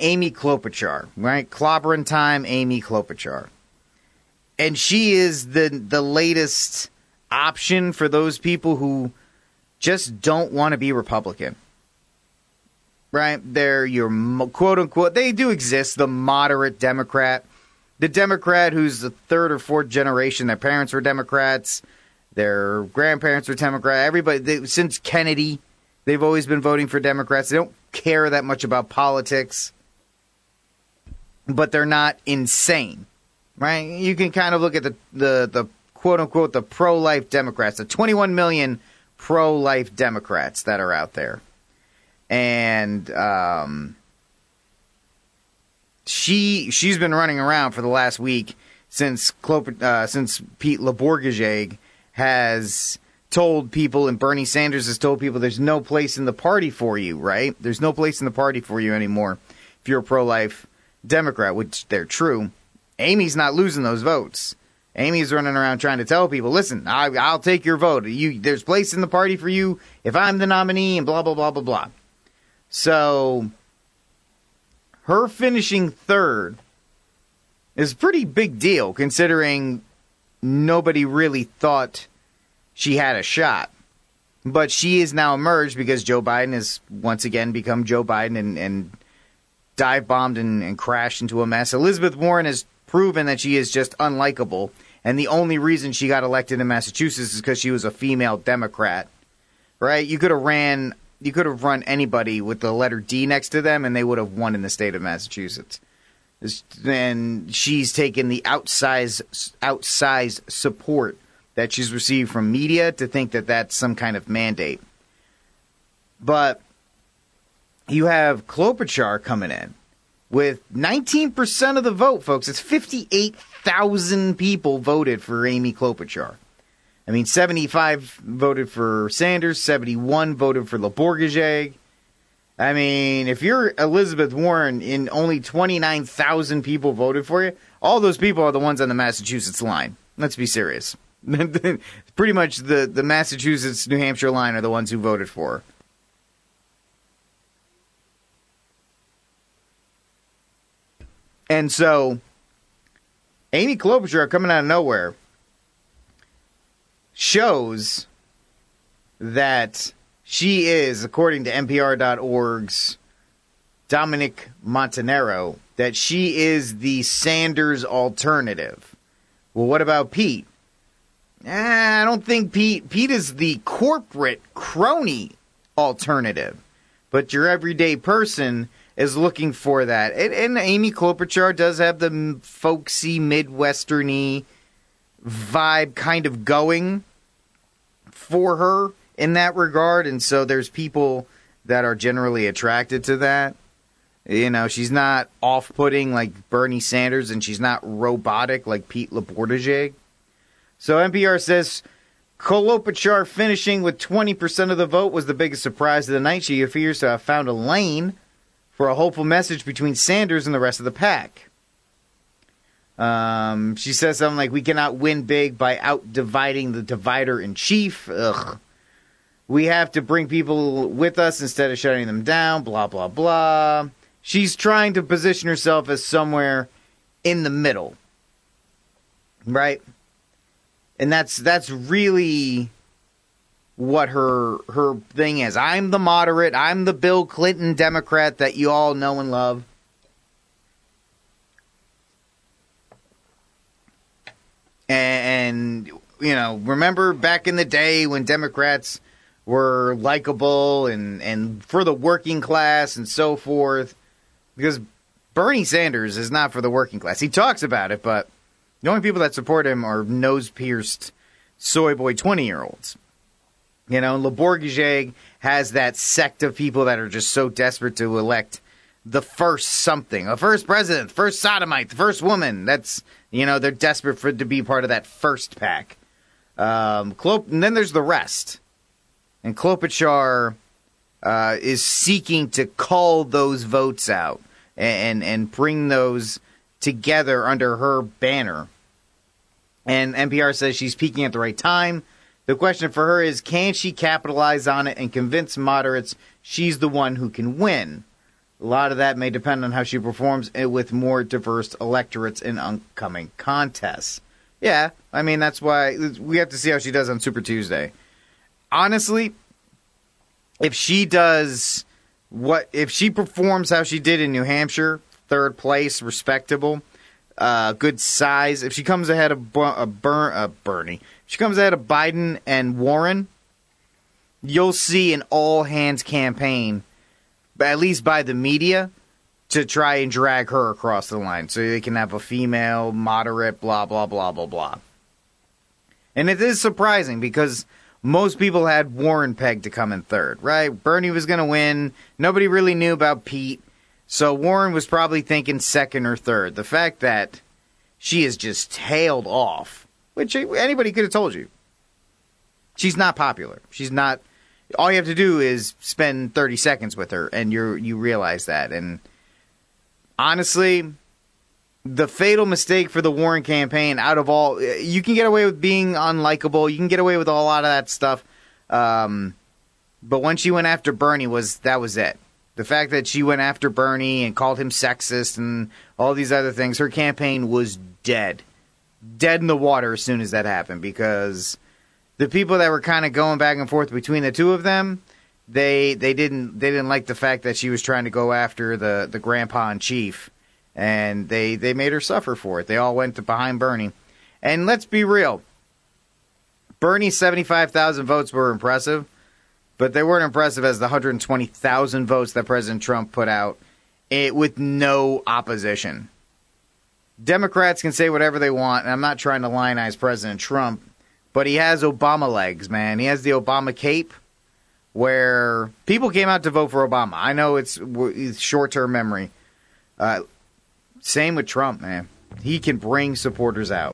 Amy Klobuchar, right? Clobbering time, Amy Klobuchar. And she is the the latest option for those people who just don't want to be Republican. Right? They're your quote unquote, they do exist, the moderate Democrat. The Democrat who's the third or fourth generation, their parents were Democrats, their grandparents were Democrat. Everybody, they, since Kennedy, they've always been voting for Democrats. They don't care that much about politics, but they're not insane, right? You can kind of look at the, the, the quote unquote, the pro life Democrats, the 21 million pro life Democrats that are out there. And um, she she's been running around for the last week since Clop- uh, since Pete LeBourgegeg has told people and Bernie Sanders has told people there's no place in the party for you, right? There's no place in the party for you anymore if you're pro life Democrat, which they're true. Amy's not losing those votes. Amy's running around trying to tell people, listen, I, will take your vote. You, there's place in the party for you if I'm the nominee, and blah blah blah blah blah. So, her finishing third is a pretty big deal considering nobody really thought she had a shot. But she is now emerged because Joe Biden has once again become Joe Biden and, and dive bombed and, and crashed into a mess. Elizabeth Warren has proven that she is just unlikable and the only reason she got elected in Massachusetts is because she was a female Democrat. Right? You could have ran you could have run anybody with the letter D next to them and they would have won in the state of Massachusetts. And she's taken the outsized outsized support that she's received from media to think that that's some kind of mandate. But you have Klobuchar coming in with 19% of the vote, folks. It's 58 thousand people voted for Amy Klobuchar. I mean, 75 voted for Sanders, 71 voted for LeBourgegeg. I mean, if you're Elizabeth Warren and only 29,000 people voted for you, all those people are the ones on the Massachusetts line. Let's be serious. Pretty much the, the Massachusetts New Hampshire line are the ones who voted for her. And so Amy Klobuchar coming out of nowhere shows that she is, according to NPR.org's Dominic Montanaro, that she is the Sanders alternative. Well, what about Pete? Eh, I don't think Pete. Pete is the corporate crony alternative, but your everyday person is looking for that. And, and Amy Klobuchar does have the folksy, midwesterny vibe kind of going for her in that regard, and so there's people that are generally attracted to that. You know, she's not off-putting like Bernie Sanders, and she's not robotic like Pete LeBourgegeg. So NPR says Klobuchar finishing with 20% of the vote was the biggest surprise of the night. She appears to have found a lane for a hopeful message between Sanders and the rest of the pack. Um, she says something like, "We cannot win big by out dividing the divider in chief." Ugh. We have to bring people with us instead of shutting them down. Blah blah blah. She's trying to position herself as somewhere in the middle, right? And that's that's really what her her thing is. I'm the moderate. I'm the Bill Clinton Democrat that you all know and love. And, you know, remember back in the day when Democrats were likable and and for the working class and so forth because Bernie Sanders is not for the working class. He talks about it, but the only people that support him are nose-pierced soy boy 20-year-olds. You know, Le has that sect of people that are just so desperate to elect the first something, a first president, first sodomite, the first woman. That's you know they're desperate for to be part of that first pack. Um, Clop- and then there's the rest, and Klobuchar uh, is seeking to call those votes out and and bring those together under her banner. And NPR says she's peaking at the right time. The question for her is can she capitalize on it and convince moderates she's the one who can win? A lot of that may depend on how she performs with more diverse electorates in upcoming contests. Yeah, I mean that's why we have to see how she does on Super Tuesday. Honestly, if she does what if she performs how she did in New Hampshire, third place, respectable, uh, good size. If she comes ahead of Bu- uh, Bur- uh, Bernie, she comes ahead of Biden and Warren, you'll see an all hands campaign, at least by the media, to try and drag her across the line so they can have a female, moderate, blah, blah, blah, blah, blah. And it is surprising because most people had Warren pegged to come in third, right? Bernie was going to win. Nobody really knew about Pete. So Warren was probably thinking second or third. The fact that she is just tailed off, which anybody could have told you. She's not popular. She's not. All you have to do is spend 30 seconds with her, and you you realize that. And honestly, the fatal mistake for the Warren campaign out of all you can get away with being unlikable, you can get away with a lot of that stuff. Um, but when she went after Bernie was that was it. The fact that she went after Bernie and called him sexist and all these other things, her campaign was dead. Dead in the water as soon as that happened because the people that were kind of going back and forth between the two of them, they they didn't they didn't like the fact that she was trying to go after the the grandpa in chief and they they made her suffer for it. They all went to behind Bernie, and let's be real. Bernie's seventy five thousand votes were impressive, but they weren't impressive as the one hundred twenty thousand votes that President Trump put out it, with no opposition. Democrats can say whatever they want, and I'm not trying to lionize President Trump, but he has Obama legs, man. He has the Obama cape where people came out to vote for Obama. I know it's, it's short term memory. Uh, same with Trump, man. He can bring supporters out.